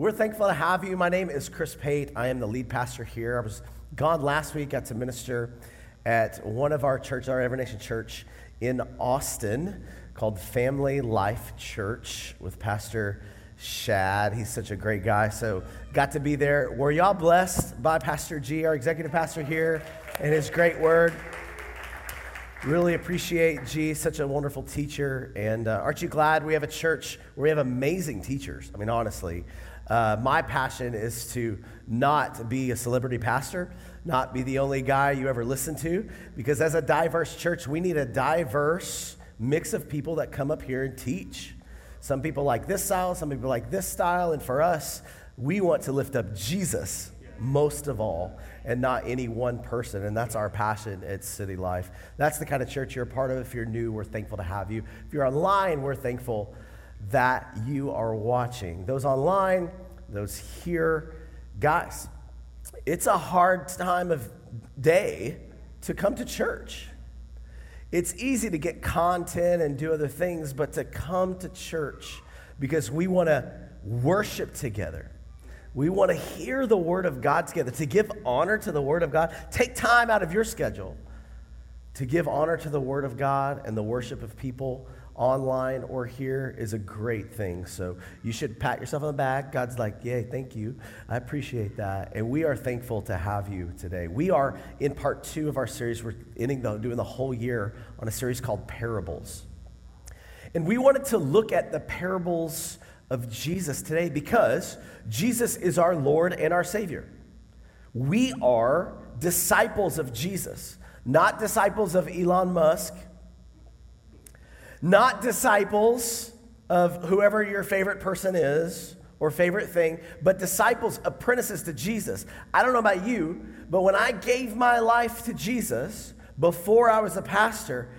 We're thankful to have you. My name is Chris Pate. I am the lead pastor here. I was gone last week, got to minister at one of our churches, our Every Nation Church in Austin called Family Life Church with Pastor Shad. He's such a great guy. So got to be there. Were y'all blessed by Pastor G, our executive pastor here, and his great word? Really appreciate G, such a wonderful teacher. And uh, aren't you glad we have a church where we have amazing teachers? I mean, honestly, uh, my passion is to not be a celebrity pastor, not be the only guy you ever listen to, because as a diverse church, we need a diverse mix of people that come up here and teach. Some people like this style, some people like this style, and for us, we want to lift up Jesus most of all and not any one person. And that's our passion at City Life. That's the kind of church you're a part of. If you're new, we're thankful to have you. If you're online, we're thankful that you are watching. Those online, those here, guys, it's a hard time of day to come to church. It's easy to get content and do other things, but to come to church because we want to worship together. We want to hear the Word of God together, to give honor to the Word of God. Take time out of your schedule to give honor to the Word of God and the worship of people online or here is a great thing. So you should pat yourself on the back. God's like, Yay, thank you. I appreciate that. And we are thankful to have you today. We are in part two of our series. We're ending the, doing the whole year on a series called Parables. And we wanted to look at the parables of Jesus today because Jesus is our Lord and our Savior. We are disciples of Jesus, not disciples of Elon Musk not disciples of whoever your favorite person is or favorite thing, but disciples, apprentices to Jesus. I don't know about you, but when I gave my life to Jesus before I was a pastor,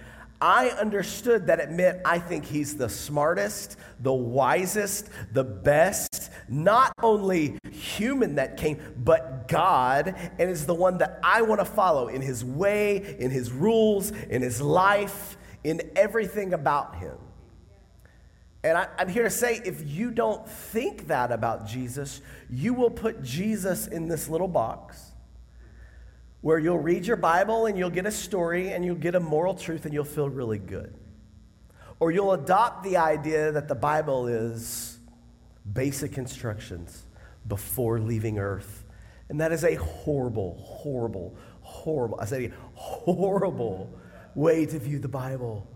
I understood that it meant I think he's the smartest, the wisest, the best, not only human that came, but God, and is the one that I want to follow in his way, in his rules, in his life in everything about him. And I, am here to say if you don't think that about Jesus, you will put Jesus in this little box where you'll read your Bible and you'll get a story and you'll get a moral truth and you'll feel really good. Or you'll adopt the idea that the Bible is basic instructions before leaving earth. And that is a horrible, horrible, horrible, I say horrible way to view the Bible,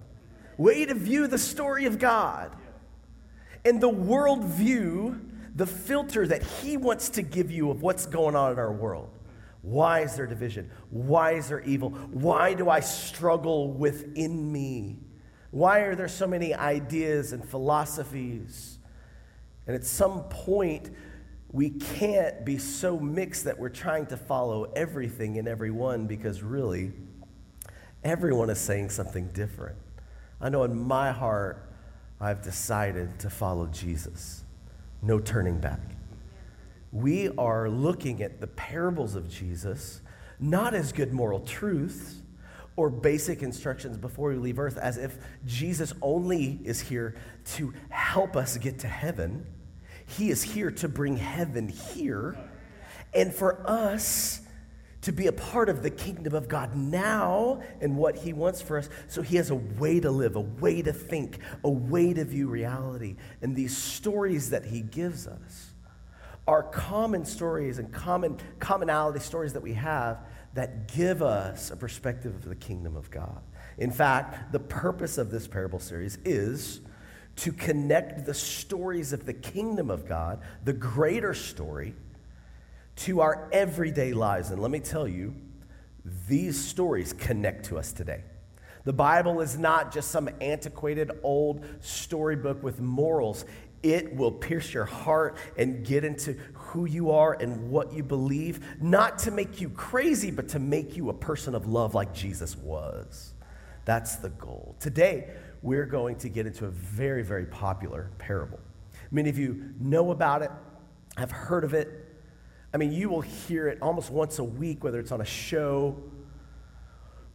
way to view the story of God. And the worldview, the filter that He wants to give you of what's going on in our world. Why is there division? Why is there evil? Why do I struggle within me? Why are there so many ideas and philosophies? And at some point, we can't be so mixed that we're trying to follow everything and everyone because really, Everyone is saying something different. I know in my heart, I've decided to follow Jesus. No turning back. We are looking at the parables of Jesus not as good moral truths or basic instructions before we leave earth, as if Jesus only is here to help us get to heaven. He is here to bring heaven here. And for us, to be a part of the kingdom of God now and what He wants for us. So He has a way to live, a way to think, a way to view reality. And these stories that He gives us are common stories and common commonality stories that we have that give us a perspective of the kingdom of God. In fact, the purpose of this parable series is to connect the stories of the kingdom of God, the greater story, to our everyday lives. And let me tell you, these stories connect to us today. The Bible is not just some antiquated old storybook with morals. It will pierce your heart and get into who you are and what you believe, not to make you crazy, but to make you a person of love like Jesus was. That's the goal. Today, we're going to get into a very, very popular parable. Many of you know about it, have heard of it, I mean, you will hear it almost once a week, whether it's on a show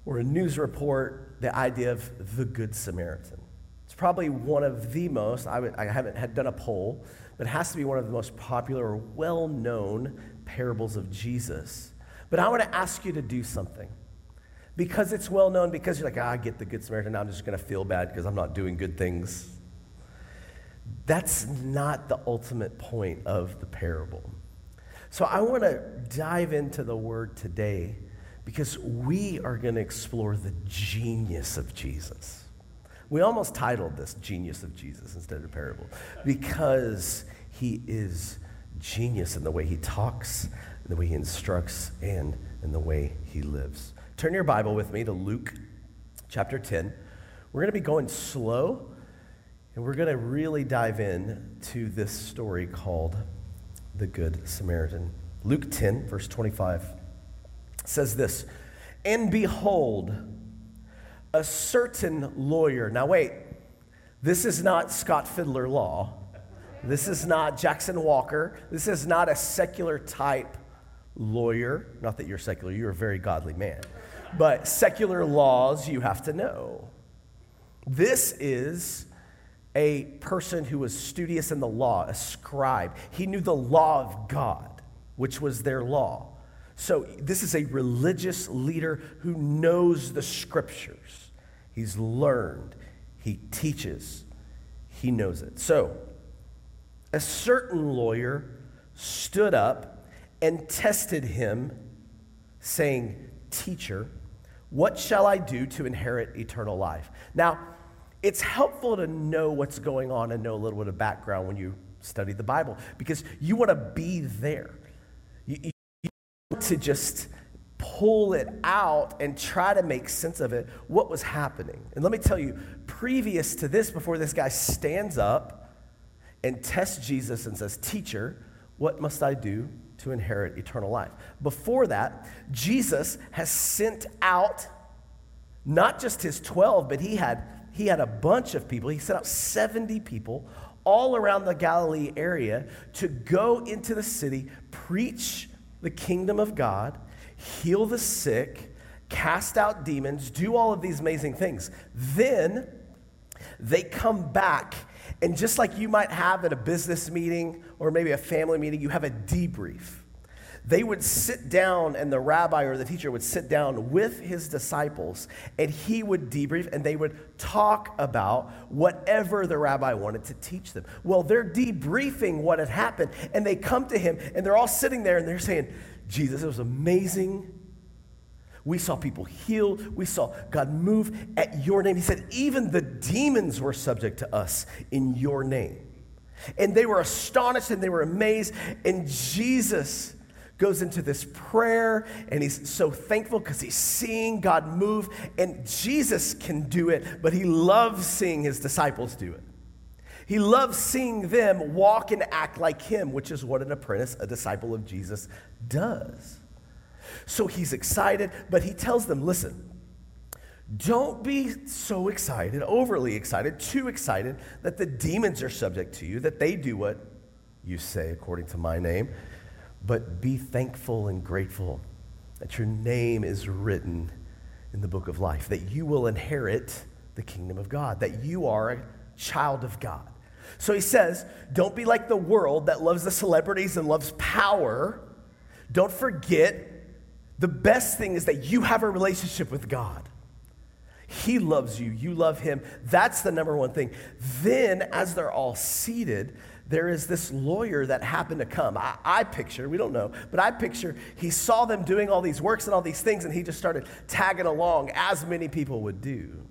or a news report, the idea of the Good Samaritan. It's probably one of the most, I, would, I haven't had done a poll, but it has to be one of the most popular or well known parables of Jesus. But I want to ask you to do something. Because it's well known, because you're like, ah, I get the Good Samaritan, now I'm just going to feel bad because I'm not doing good things. That's not the ultimate point of the parable. So I want to dive into the word today because we are going to explore the genius of Jesus. We almost titled this Genius of Jesus instead of parable because he is genius in the way he talks, in the way he instructs, and in the way he lives. Turn your Bible with me to Luke chapter 10. We're going to be going slow and we're going to really dive in to this story called the Good Samaritan. Luke 10, verse 25 says this And behold, a certain lawyer. Now, wait, this is not Scott Fiddler Law. This is not Jackson Walker. This is not a secular type lawyer. Not that you're secular, you're a very godly man. But secular laws you have to know. This is a person who was studious in the law, a scribe. He knew the law of God, which was their law. So, this is a religious leader who knows the scriptures. He's learned, he teaches, he knows it. So, a certain lawyer stood up and tested him, saying, Teacher, what shall I do to inherit eternal life? Now, it's helpful to know what's going on and know a little bit of background when you study the Bible because you want to be there. You, you, want to just pull it out and try to make sense of it, what was happening. And let me tell you, previous to this, before this guy stands up and tests Jesus and says, Teacher, what must I do to inherit eternal life? Before that, Jesus has sent out not just his 12, but he had he had a bunch of people. He sent out 70 people all around the Galilee area to go into the city, preach the kingdom of God, heal the sick, cast out demons, do all of these amazing things. Then they come back, and just like you might have at a business meeting or maybe a family meeting, you have a debrief they would sit down, and the rabbi or the teacher would sit down with his disciples, and he would debrief, and they would talk about whatever the rabbi wanted to teach them. Well, they're debriefing what had happened, and they come to him, and they're all sitting there, and they're saying, Jesus, it was amazing. We saw people healed. We saw God move at your name. He said, even the demons were subject to us in your name. And they were astonished and they were amazed. And Jesus goes into this prayer and he's so thankful because he's seeing God move. And Jesus can do it, but he loves seeing his disciples do it. He loves seeing them walk and act like him, which is what an apprentice, a disciple of Jesus, does. So he's excited, but he tells them listen, don't be so excited, overly excited, too excited that the demons are subject to you, that they do what you say according to my name but be thankful and grateful that your name is written in the book of life, that you will inherit the kingdom of God, that you are a child of God. So he says, don't be like the world that loves the celebrities and loves power. Don't forget, the best thing is that you have a relationship with God. He loves you, you love him. That's the number one thing. Then, as they're all seated, there is this lawyer that happened to come. I, I, picture, we don't know, but I picture he saw them doing all these works and all these things, and he just started tagging along, as many people would do.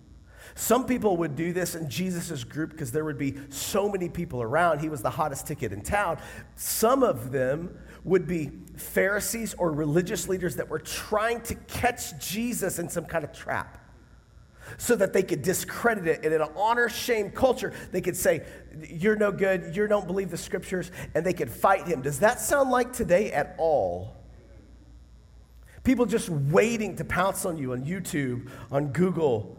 Some people would do this in Jesus' group because there would be so many people around. He was the hottest ticket in town. Some of them would be Pharisees or religious leaders that were trying to catch Jesus in some kind of trap so that they could discredit it. And in an honor shame culture, they could say, You're no good, you don't believe the scriptures, and they could fight him. Does that sound like today at all? People just waiting to pounce on you on YouTube, on Google,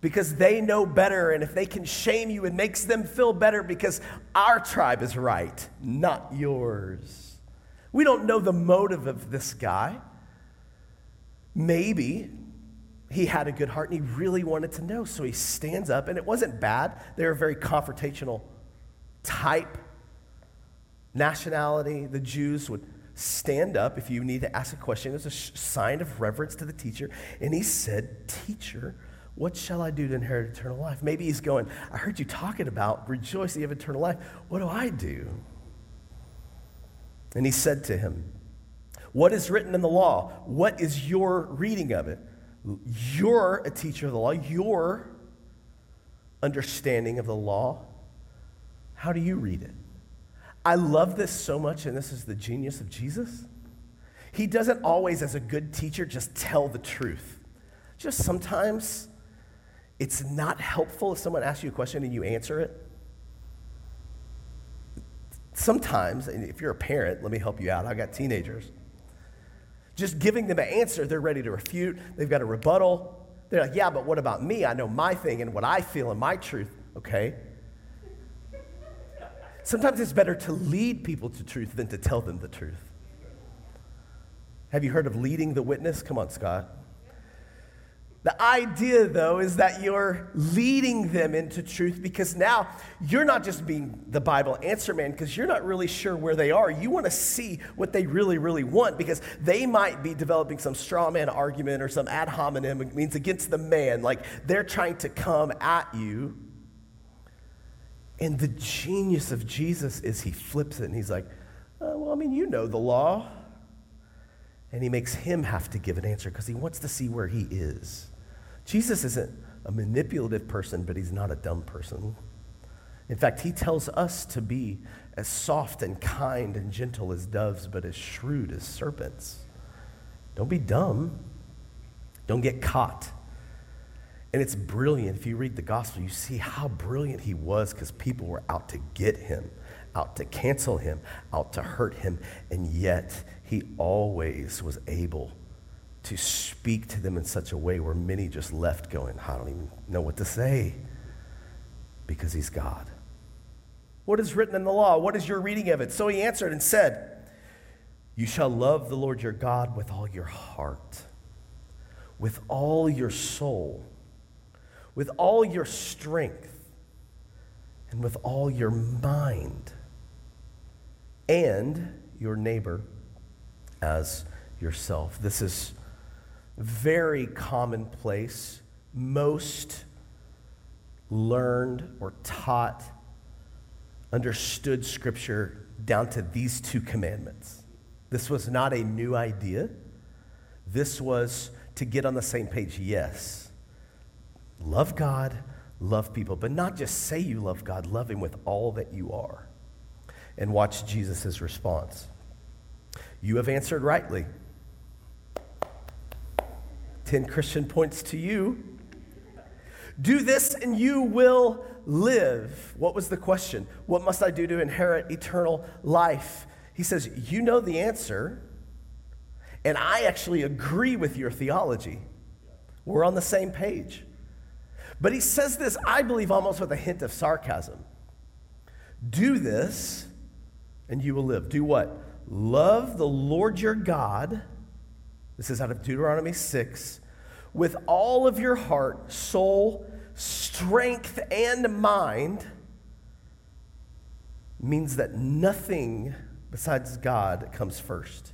because they know better. And if they can shame you, it makes them feel better because our tribe is right, not yours. We don't know the motive of this guy. Maybe he had a good heart and he really wanted to know. So he stands up, and it wasn't bad. They were very confrontational type, nationality, the Jews would stand up if you need to ask a question as a sign of reverence to the teacher. And he said, Teacher, what shall I do to inherit eternal life? Maybe he's going, I heard you talking about rejoice that you have eternal life. What do I do? And he said to him, What is written in the law? What is your reading of it? You're a teacher of the law. Your understanding of the law. How do you read it? I love this so much, and this is the genius of Jesus. He doesn't always, as a good teacher, just tell the truth. Just sometimes it's not helpful if someone asks you a question and you answer it. Sometimes, if you're a parent, let me help you out. I've got teenagers. Just giving them an answer, they're ready to refute. They've got a rebuttal. They're like, yeah, but what about me? I know my thing and what I feel and my truth. Okay. Sometimes it's better to lead people to truth than to tell them the truth. Have you heard of leading the witness? Come on, Scott. The idea, though, is that you're leading them into truth because now you're not just being the Bible answer man because you're not really sure where they are. You want to see what they really, really want because they might be developing some straw man argument or some ad hominem, it means against the man. Like they're trying to come at you. And the genius of Jesus is he flips it and he's like, oh, well, I mean, you know the law. And he makes him have to give an answer because he wants to see where he is. Jesus isn't a manipulative person, but he's not a dumb person. In fact, he tells us to be as soft and kind and gentle as doves, but as shrewd as serpents. Don't be dumb. Don't get caught. And it's brilliant. If you read the gospel, you see how brilliant he was because people were out to get him, out to cancel him, out to hurt him. And yet, he always was able to speak to them in such a way where many just left going, I don't even know what to say because he's God. What is written in the law? What is your reading of it? So he answered and said, You shall love the Lord your God with all your heart, with all your soul, with all your strength, and with all your mind, and your neighbor as yourself. This is very commonplace, most learned or taught, understood scripture down to these two commandments. This was not a new idea. This was to get on the same page, yes. Love God, love people, but not just say you love God, love Him with all that you are. And watch Jesus' response. You have answered rightly. 10 Christian points to you. Do this and you will live. What was the question? What must I do to inherit eternal life? He says, You know the answer, and I actually agree with your theology. We're on the same page. But he says this, I believe, almost with a hint of sarcasm. Do this, and you will live. Do what? Love the Lord your God. This is out of Deuteronomy 6 with all of your heart, soul, strength, and mind means that nothing besides God comes first.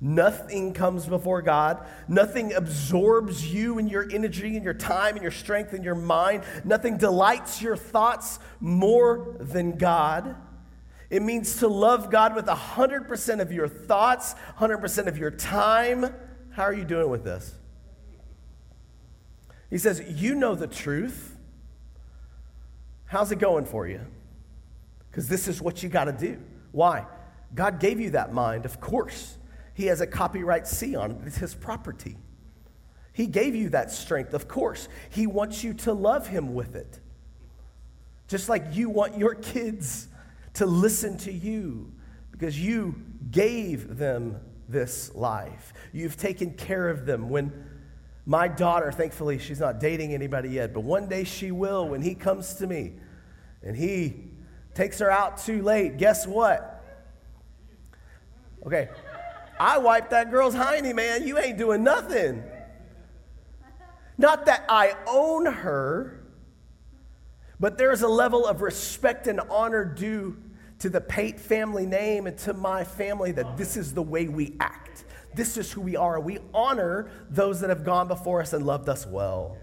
Nothing comes before God. Nothing absorbs you and your energy and your time and your strength and your mind. Nothing delights your thoughts more than God. It means to love God with 100% of your thoughts, 100% of your time. How are you doing with this? He says, You know the truth. How's it going for you? Because this is what you got to do. Why? God gave you that mind, of course. He has a copyright C on it, it's His property. He gave you that strength, of course. He wants you to love Him with it. Just like you want your kids to listen to you because you gave them this life. You've taken care of them when my daughter, thankfully, she's not dating anybody yet, but one day she will when he comes to me and he takes her out too late. Guess what? Okay, I wiped that girl's hiney, man. You ain't doing nothing. Not that I own her, But there is a level of respect and honor due to the Pate family name and to my family that this is the way we act. This is who we are. We honor those that have gone before us and loved us well.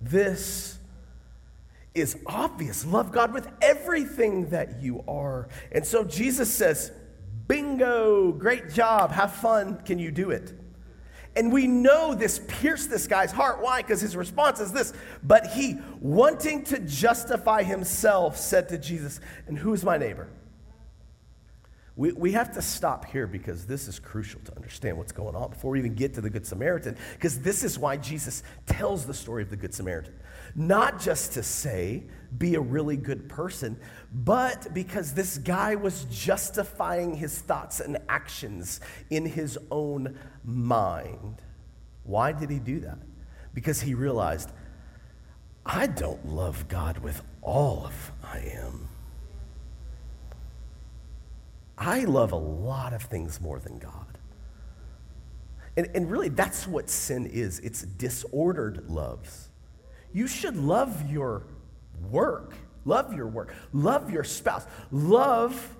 This is obvious. Love God with everything that you are. And so Jesus says, Bingo, great job, have fun. Can you do it? And we know this pierced this guy's heart. Why? Because his response is this. But he, wanting to justify himself, said to Jesus, And who is my neighbor? We, we have to stop here because this is crucial to understand what's going on before we even get to the Good Samaritan, because this is why Jesus tells the story of the Good Samaritan. Not just to say, be a really good person, but because this guy was justifying his thoughts and actions in his own mind. Why did he do that? Because he realized, I don't love God with all of I am. I love a lot of things more than God. And, and really, that's what sin is it's disordered loves. You should love your work, love your work, love your spouse, love,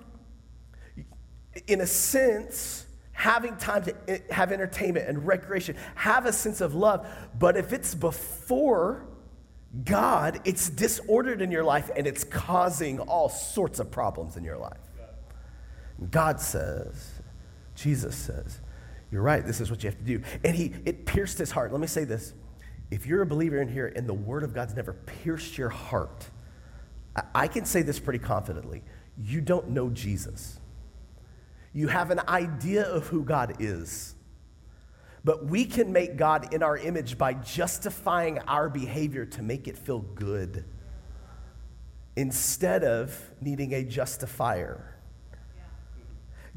in a sense, having time to eh, have entertainment and recreation, have a sense of love. But if it's before God, it's disordered in your life and it's causing all sorts of problems in your life. God says, Jesus says, you're right, this is what you have to do. And he it pierced his heart. Let me say this. If you're a believer in here and the word of God's never pierced your heart, I can say this pretty confidently. You don't know Jesus. You have an idea of who God is. But we can make God in our image by justifying our behavior to make it feel good instead of needing a justifier.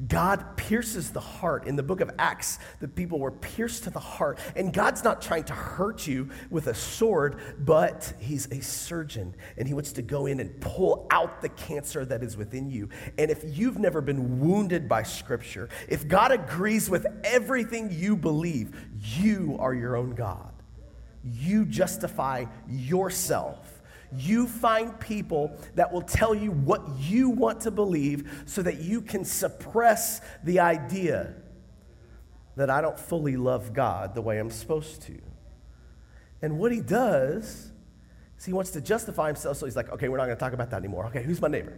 God pierces the heart. In the book of Acts, the people were pierced to the heart. And God's not trying to hurt you with a sword, but He's a surgeon and He wants to go in and pull out the cancer that is within you. And if you've never been wounded by Scripture, if God agrees with everything you believe, you are your own God. You justify yourself you find people that will tell you what you want to believe so that you can suppress the idea that I don't fully love God the way I'm supposed to. And what he does is he wants to justify himself, so he's like, okay, we're not going to talk about that anymore. Okay, who's my neighbor?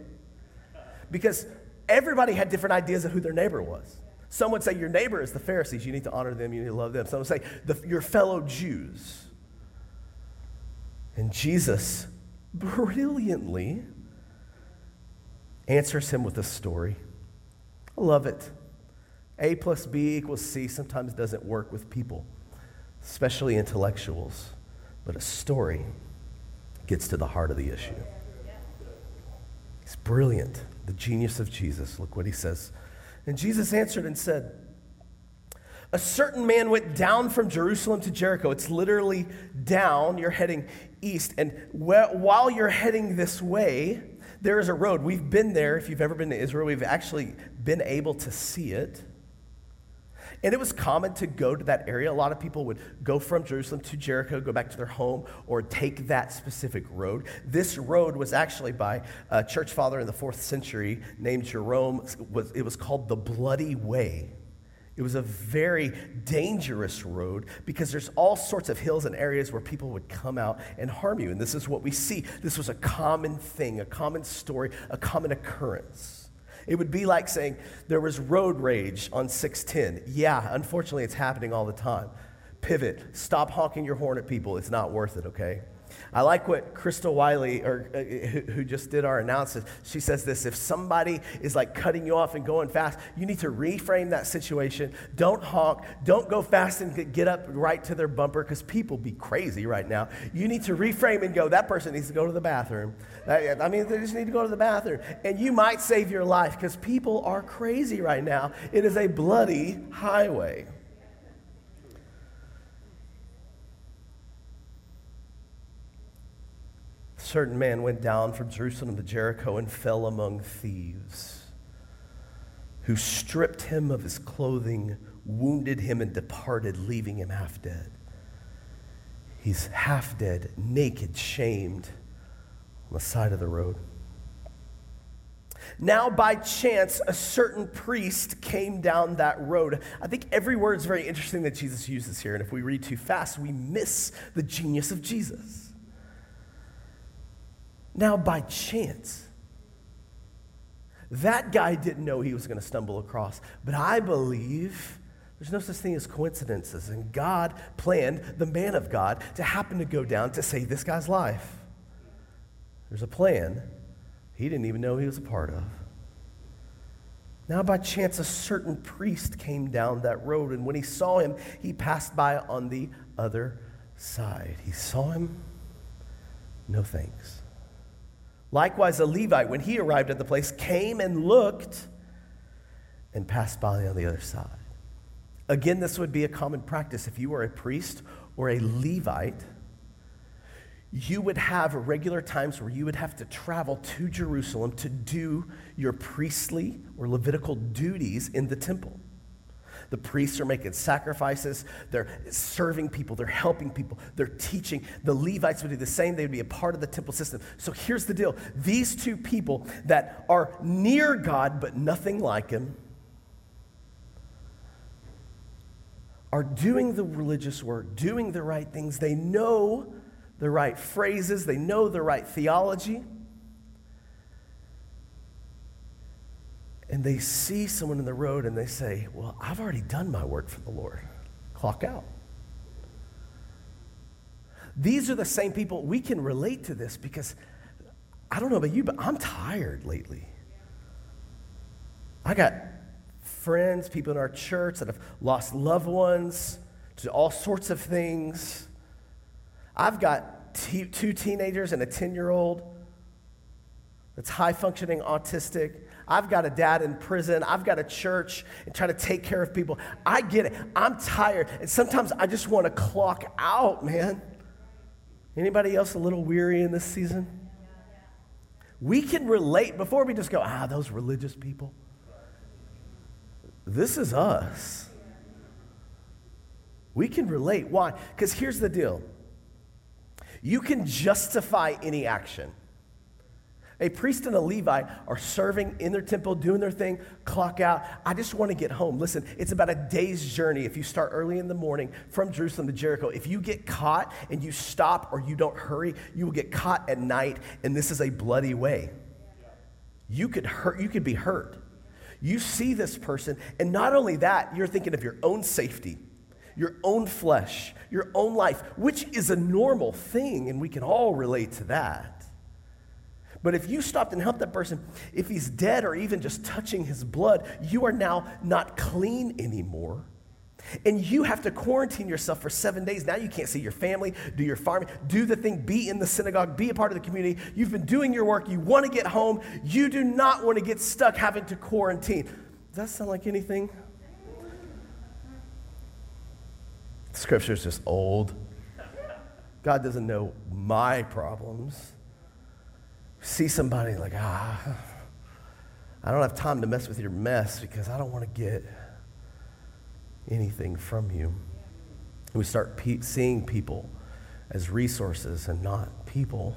Because everybody had different ideas of who their neighbor was. Some would say your neighbor is the Pharisees. You need to honor them, you need to love them. Some would say the, your fellow Jews. And Jesus brilliantly answers him with a story. I love it. A plus B equals C sometimes doesn't work with people, especially intellectuals, but a story gets to the heart of the issue. He's brilliant, the genius of Jesus. Look what he says. And Jesus answered and said, a certain man went down from Jerusalem to Jericho. It's literally down. You're heading east. And while you're heading this way, there is a road. We've been there. If you've ever been to Israel, we've actually been able to see it. And it was common to go to that area. A lot of people would go from Jerusalem to Jericho, go back to their home, or take that specific road. This road was actually by a church father in the fourth century named Jerome. It was called the Bloody Way. It was a very dangerous road because there's all sorts of hills and areas where people would come out and harm you. And this is what we see. This was a common thing, a common story, a common occurrence. It would be like saying there was road rage on 610. Yeah, unfortunately, it's happening all the time. Pivot. Stop honking your horn at people. It's not worth it, okay? I like what Crystal Wiley, or uh, who just did our announcement, she says this: if somebody is like cutting you off and going fast, you need to reframe that situation. Don't honk. Don't go fast and get up right to their bumper because people be crazy right now. You need to reframe and go. That person needs to go to the bathroom. I mean, they just need to go to the bathroom, and you might save your life because people are crazy right now. It is a bloody highway. Certain man went down from Jerusalem to Jericho and fell among thieves, who stripped him of his clothing, wounded him, and departed, leaving him half dead. He's half dead, naked, shamed, on the side of the road. Now, by chance, a certain priest came down that road. I think every word is very interesting that Jesus uses here, and if we read too fast, we miss the genius of Jesus. Now, by chance, that guy didn't know he was going to stumble across, but I believe there's no such thing as coincidences, and God planned the man of God to happen to go down to save this guy's life. There's a plan he didn't even know he was a part of. Now, by chance, a certain priest came down that road, and when he saw him, he passed by on the other side. He saw him, no thanks. Likewise, a Levite, when he arrived at the place, came and looked and passed by on the other side. Again, this would be a common practice. If you were a priest or a Levite, you would have regular times where you would have to travel to Jerusalem to do your priestly or Levitical duties in the temple. The priests are making sacrifices, they're serving people, they're helping people, they're teaching. The Levites would do the same, they would be a part of the temple system. So here's the deal these two people that are near God but nothing like Him are doing the religious work, doing the right things. They know the right phrases, they know the right theology. And they see someone in the road and they say, Well, I've already done my work for the Lord. Clock out. These are the same people, we can relate to this because I don't know about you, but I'm tired lately. I got friends, people in our church that have lost loved ones to all sorts of things. I've got t- two teenagers and a 10 year old that's high functioning autistic. I've got a dad in prison. I've got a church and trying to take care of people. I get it. I'm tired. And sometimes I just want to clock out, man. Anybody else a little weary in this season? We can relate before we just go, ah, those religious people. This is us. We can relate. Why? Because here's the deal you can justify any action. A priest and a Levite are serving in their temple, doing their thing, clock out. I just want to get home. Listen, it's about a day's journey if you start early in the morning from Jerusalem to Jericho. If you get caught and you stop or you don't hurry, you will get caught at night, and this is a bloody way. You could hurt, you could be hurt. You see this person, and not only that, you're thinking of your own safety your own flesh, your own life, which is a normal thing, and we can all relate to that. But if you stopped and helped that person, if he's dead or even just touching his blood, you are now not clean anymore. And you have to quarantine yourself for seven days. Now you can't see your family, do your farming, do the thing, be in the synagogue, be a part of the community. You've been doing your work. You want to get home. You do not want to get stuck having to quarantine. Does that sound like anything Scripture is just old. God doesn't know my problems. See somebody like, ah, I don't have time to mess with your mess because I don't want to get anything from you. we start pe- seeing people as resources and not people.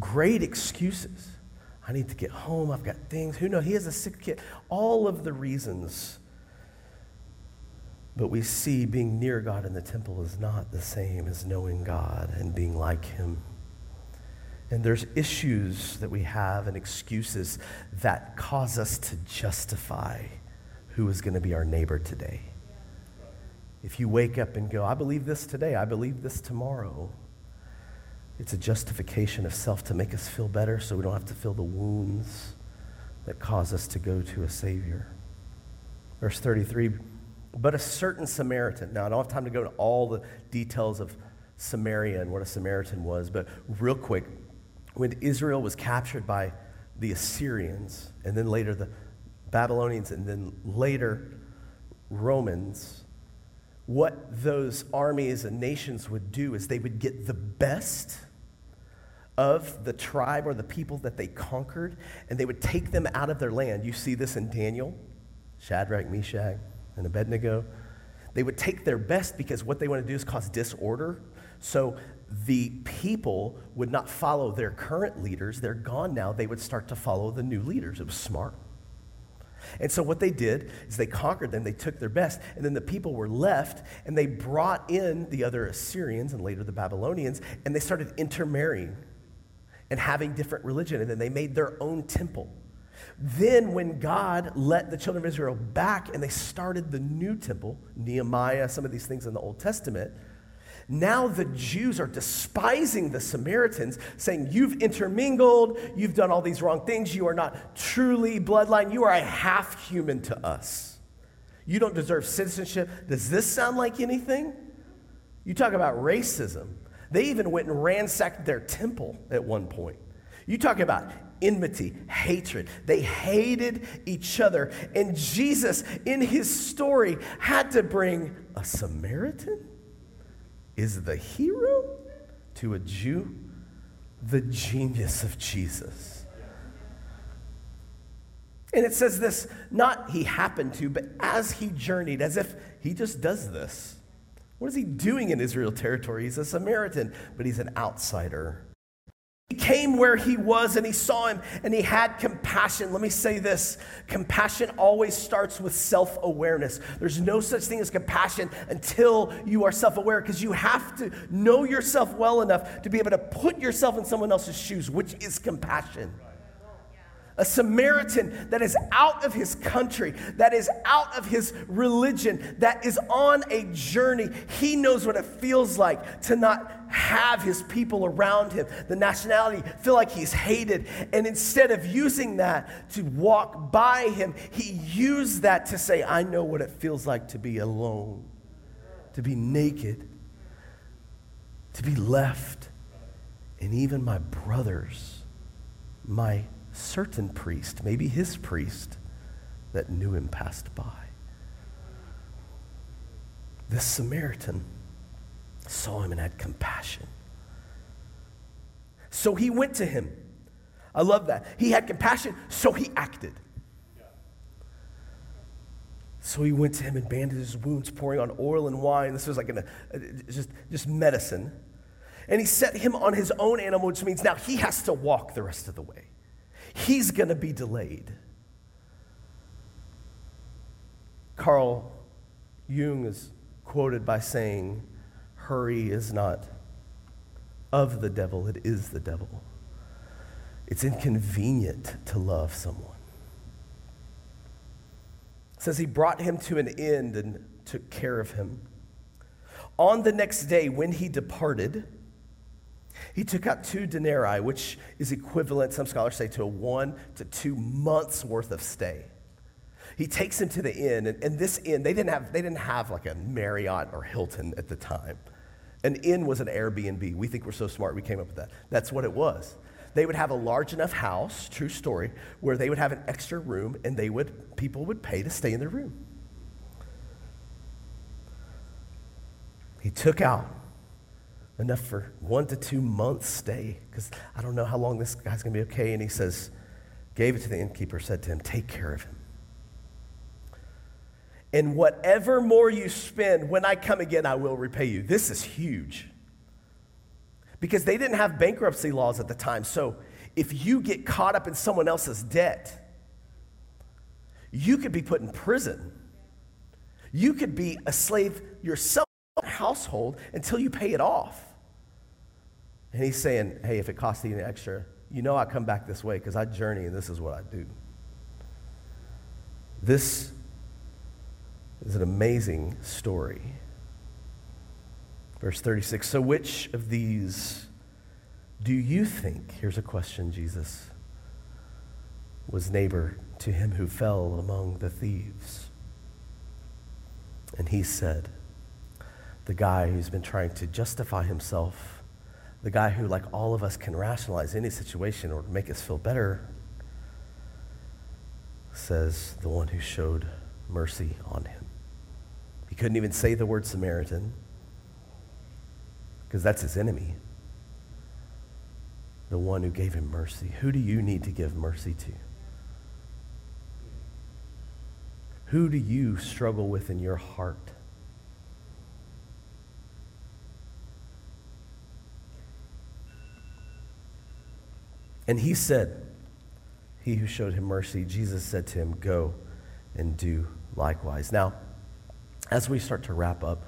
Great excuses. I need to get home. I've got things. Who knows? He has a sick kid. All of the reasons but we see being near God in the temple is not the same as knowing God and being like Him. And there's issues that we have and excuses that cause us to justify who is going to be our neighbor today. If you wake up and go, I believe this today, I believe this tomorrow, it's a justification of self to make us feel better so we don't have to feel the wounds that cause us to go to a Savior. Verse 33 but a certain Samaritan, now I don't have time to go into all the details of Samaria and what a Samaritan was, but real quick, when Israel was captured by the Assyrians, and then later the Babylonians, and then later Romans, what those armies and nations would do is they would get the best of the tribe or the people that they conquered, and they would take them out of their land. You see this in Daniel, Shadrach, Meshach, and Abednego. They would take their best because what they want to do is cause disorder. So the people would not follow their current leaders. They're gone now. They would start to follow the new leaders. It was smart. And so what they did is they conquered them, they took their best, and then the people were left, and they brought in the other Assyrians and later the Babylonians, and they started intermarrying and having different religion, and then they made their own temple. Then, when God let the children of Israel back and they started the new temple, Nehemiah, some of these things in the Old Testament, now the Jews are despising the Samaritans, saying, You've intermingled, you've done all these wrong things, you are not truly bloodline, you are a half human to us. You don't deserve citizenship. Does this sound like anything? You talk about racism. They even went and ransacked their temple at one point. You talk about enmity, hatred. They hated each other. And Jesus, in his story, had to bring a Samaritan is the hero to a Jew, the genius of Jesus. And it says this not he happened to, but as he journeyed, as if he just does this. What is he doing in Israel territory? He's a Samaritan, but he's an outsider. He came where he was and he saw him and he had compassion. Let me say this compassion always starts with self awareness. There's no such thing as compassion until you are self aware because you have to know yourself well enough to be able to put yourself in someone else's shoes, which is compassion a Samaritan that is out of his country, that is out of his religion, that is on a journey. He knows what it feels like to not have his people around him, the nationality, feel like he's hated. And instead of using that to walk by him, he used that to say, I know what it feels like to be alone, to be naked, to be left. And even my brothers, my certain priest, maybe his priest, that knew him passed by. This Samaritan saw him and had compassion. So he went to him. I love that. He had compassion, so he acted. So he went to him and bandaged his wounds, pouring on oil and wine. This was like an, uh, just, just medicine. And he set him on his own animal, which means now he has to walk the rest of the way he's going to be delayed. Carl Jung is quoted by saying, Hurry is not of the devil, it is the devil. It's inconvenient to love someone. It says he brought him to an end and took care of him. On the next day, when he departed, he took out two denarii, which is equivalent, some scholars say, to a one to two months worth of stay. He takes him to the inn, and, and this inn, they didn't, have, they didn't have like a Marriott or Hilton at the time. An inn was an Airbnb. We think we're so smart, we came up with that. That's what it was. They would have a large enough house, true story, where they would have an extra room, and they would, people would pay to stay in their room. He took out enough for one to two months stay because I don't know how long this guy's going to be okay. And he says, gave it to the innkeeper, said to him, Take care of him. And whatever more you spend, when I come again, I will repay you. This is huge. Because they didn't have bankruptcy laws at the time. So if you get caught up in someone else's debt, you could be put in prison. You could be a slave yourself household until you pay it off. And he's saying, hey, if it costs you any extra, you know I come back this way because I journey and this is what I do. This is an amazing story. Verse 36 So, which of these do you think, here's a question, Jesus, was neighbor to him who fell among the thieves? And he said, The guy who's been trying to justify himself the guy who, like all of us, can rationalize any situation or make us feel better, says the one who showed mercy on him. He couldn't even say the word Samaritan because that's his enemy. The one who gave him mercy. Who do you need to give mercy to? Who do you struggle with in your heart? And he said, He who showed him mercy, Jesus said to him, Go and do likewise. Now, as we start to wrap up,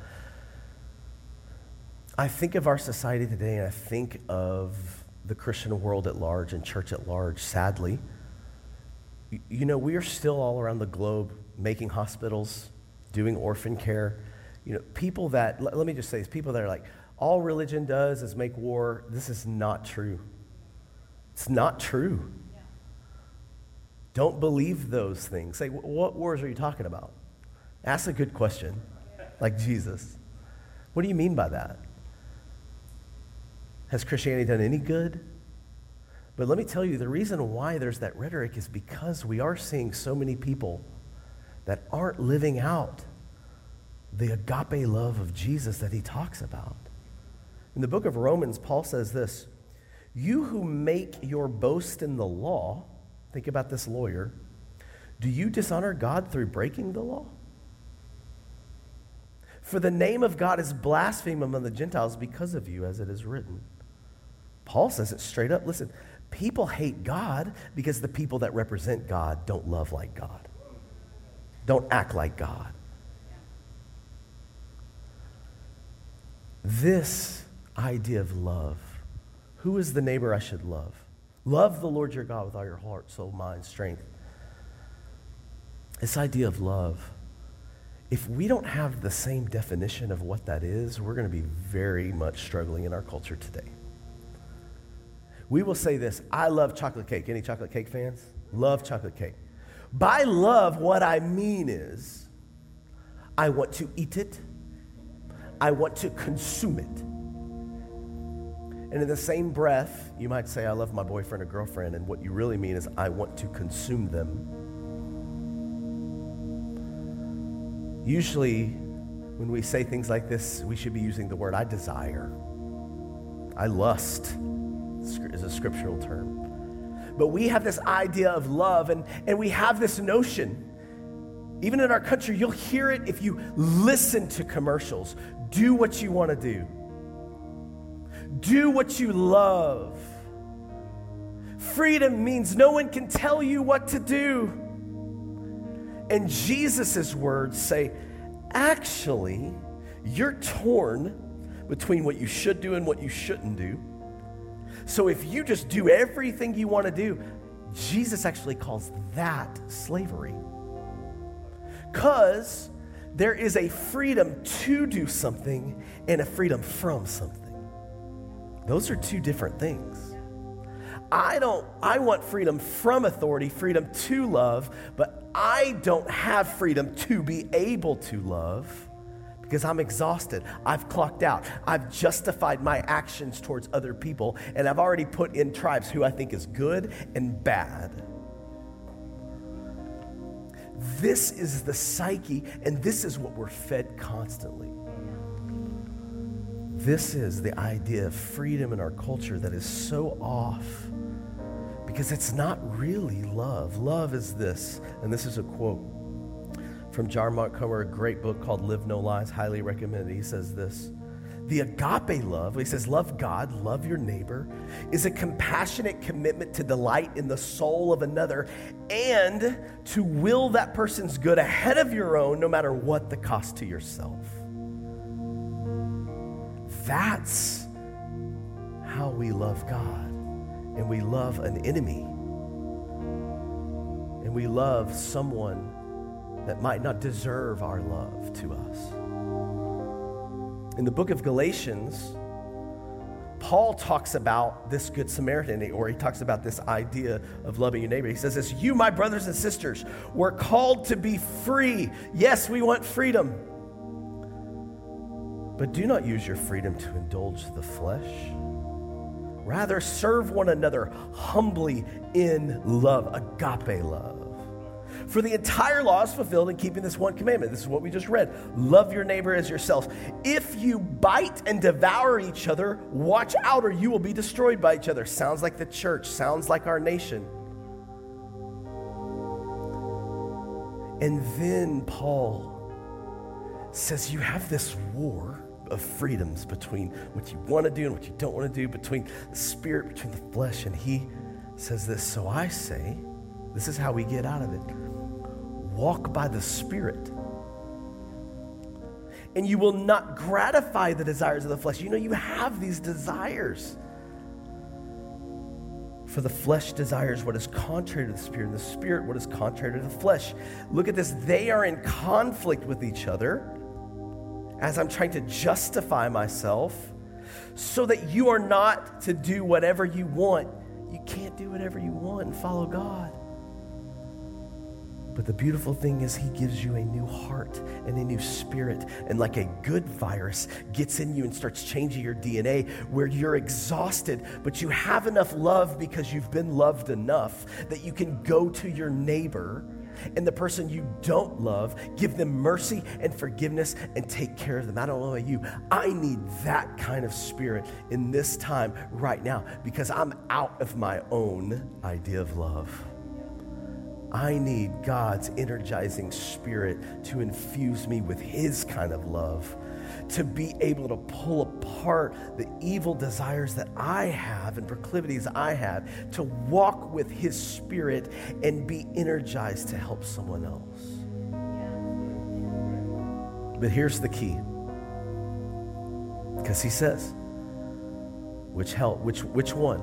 I think of our society today and I think of the Christian world at large and church at large, sadly. You know, we are still all around the globe making hospitals, doing orphan care. You know, people that, let, me just say this people that are like, all religion does is make war. This is not true. It's not true. Don't believe those things. Say, what wars are you talking about? Ask a good question, like Jesus. What do you mean by that? Has Christianity done any good? But let me tell you, the reason why there's that rhetoric is because we are seeing so many people that aren't living out the agape love of Jesus that he talks about. In the book of Romans, Paul says this You who make your boast in the law, think about this lawyer, do you dishonor God through breaking the law? For the name of God is blasphemed among the Gentiles because of you, as it is written. Paul says it straight up. Listen, people hate God because the people that represent God don't love like God, don't act like God. This idea of love who is the neighbor I should love? Love the Lord your God with all your heart, soul, mind, strength. This idea of love, if we don't have the same definition of what that is, we're going to be very much struggling in our culture today. We will say this I love chocolate cake. Any chocolate cake fans? Love chocolate cake. By love, what I mean is I want to eat it, I want to consume it. And in the same breath, you might say, I love my boyfriend or girlfriend, and what you really mean is, I want to consume them. Usually, when we say things like this, we should be using the word I desire. I lust is a scriptural term. But we have this idea of love, and, and we have this notion. Even in our country, you'll hear it if you listen to commercials. Do what you want to do. Do what you love. Freedom means no one can tell you what to do. And Jesus' words say, actually, you're torn between what you should do and what you shouldn't do. So if you just do everything you want to do, Jesus actually calls that slavery. Because there is a freedom to do something and a freedom from something. Those are two different things. I don't I want freedom from authority, freedom to love, but I don't have freedom to be able to love because I'm exhausted. I've clocked out. I've justified my actions towards other people, and I've already put in tribes who I think is good and bad. This is the psyche, and this is what we're fed constantly. This is the idea of freedom in our culture that is so off because it's not really love. Love is this, and this is a quote from John Mark Comer, a great book called Live No Lies, highly recommended. He says this The agape love, he says, love God, love your neighbor, is a compassionate commitment to delight in the soul of another and to will that person's good ahead of your own, no matter what the cost to yourself. That's how we love God. And we love an enemy. And we love someone that might not deserve our love to us. In the book of Galatians, Paul talks about this Good Samaritan, or he talks about this idea of loving your neighbor. He says this You, my brothers and sisters, were called to be free. Yes, we want freedom. But do not use your freedom to indulge the flesh. Rather, serve one another humbly in love, agape love. For the entire law is fulfilled in keeping this one commandment. This is what we just read love your neighbor as yourself. If you bite and devour each other, watch out or you will be destroyed by each other. Sounds like the church, sounds like our nation. And then Paul says, You have this war of freedoms between what you want to do and what you don't want to do, between the spirit, between the flesh. And he says this So I say, this is how we get out of it walk by the Spirit. And you will not gratify the desires of the flesh. You know, you have these desires. For the flesh desires what is contrary to the spirit, and the spirit what is contrary to the flesh. Look at this. They are in conflict with each other as I'm trying to justify myself so that you are not to do whatever you want. You can't do whatever you want and follow God. But the beautiful thing is, He gives you a new heart and a new spirit. And like a good virus, gets in you and starts changing your DNA where you're exhausted, but you have enough love because you've been loved enough that you can go to your neighbor and the person you don't love, give them mercy and forgiveness and take care of them. I don't know about you. I need that kind of spirit in this time right now because I'm out of my own idea of love. I need God's energizing spirit to infuse me with His kind of love, to be able to pull apart the evil desires that I have and proclivities I have, to walk with His spirit and be energized to help someone else. But here's the key. Because he says, which help, which which one?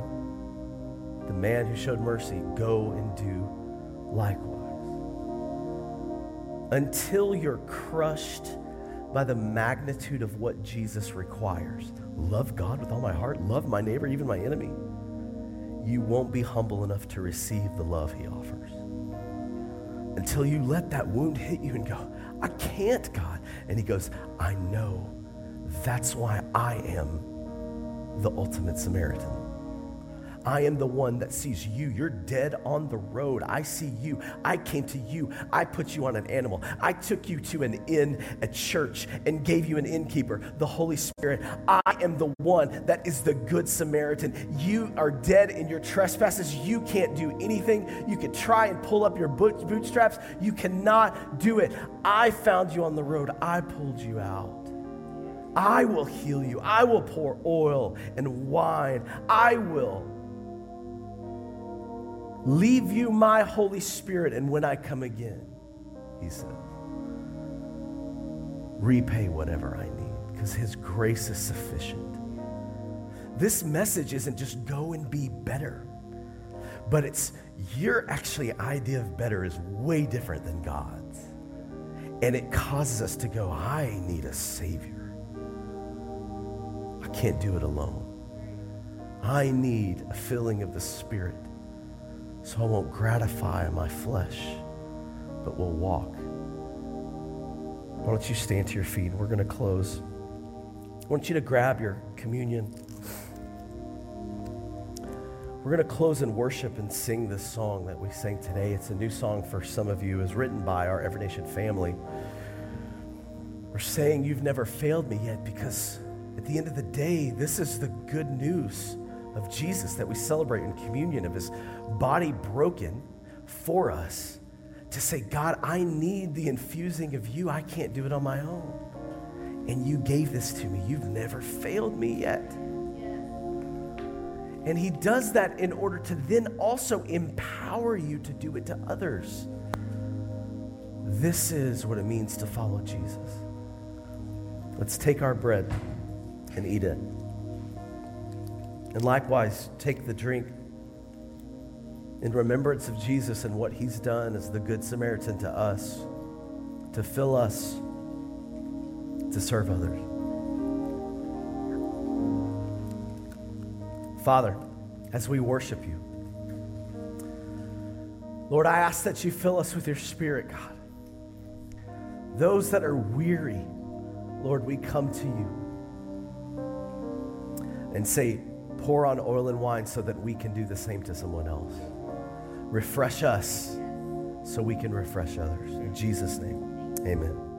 The man who showed mercy, go and do likewise. Until you're crushed by the magnitude of what Jesus requires love God with all my heart, love my neighbor, even my enemy you won't be humble enough to receive the love he offers. Until you let that wound hit you and go, I can't, God. And he goes, I know. That's why I am the ultimate Samaritan. I am the one that sees you. You're dead on the road. I see you. I came to you. I put you on an animal. I took you to an inn a church and gave you an innkeeper, the Holy Spirit. I am the one that is the good Samaritan. You are dead in your trespasses. You can't do anything. You can try and pull up your bootstraps. You cannot do it. I found you on the road. I pulled you out. I will heal you. I will pour oil and wine. I will leave you my Holy Spirit, and when I come again, he says, repay whatever I need, because his grace is sufficient. This message isn't just go and be better, but it's your actually idea of better is way different than God's. And it causes us to go, I need a Savior. I can't do it alone. I need a filling of the Spirit so I won't gratify my flesh, but will walk. Why don't you stand to your feet? We're going to close. I want you to grab your communion. We're going to close in worship and sing this song that we sang today. It's a new song for some of you. It's written by our Every Nation family. We're saying you've never failed me yet because at the end of the day, this is the good news of Jesus that we celebrate in communion, of his body broken for us, to say, God, I need the infusing of you. I can't do it on my own. And you gave this to me. You've never failed me yet. And he does that in order to then also empower you to do it to others. This is what it means to follow Jesus. Let's take our bread and eat it. And likewise, take the drink in remembrance of Jesus and what he's done as the Good Samaritan to us, to fill us, to serve others. Father, as we worship you, Lord, I ask that you fill us with your spirit, God. Those that are weary, Lord, we come to you and say, pour on oil and wine so that we can do the same to someone else. Refresh us so we can refresh others. In Jesus' name, amen.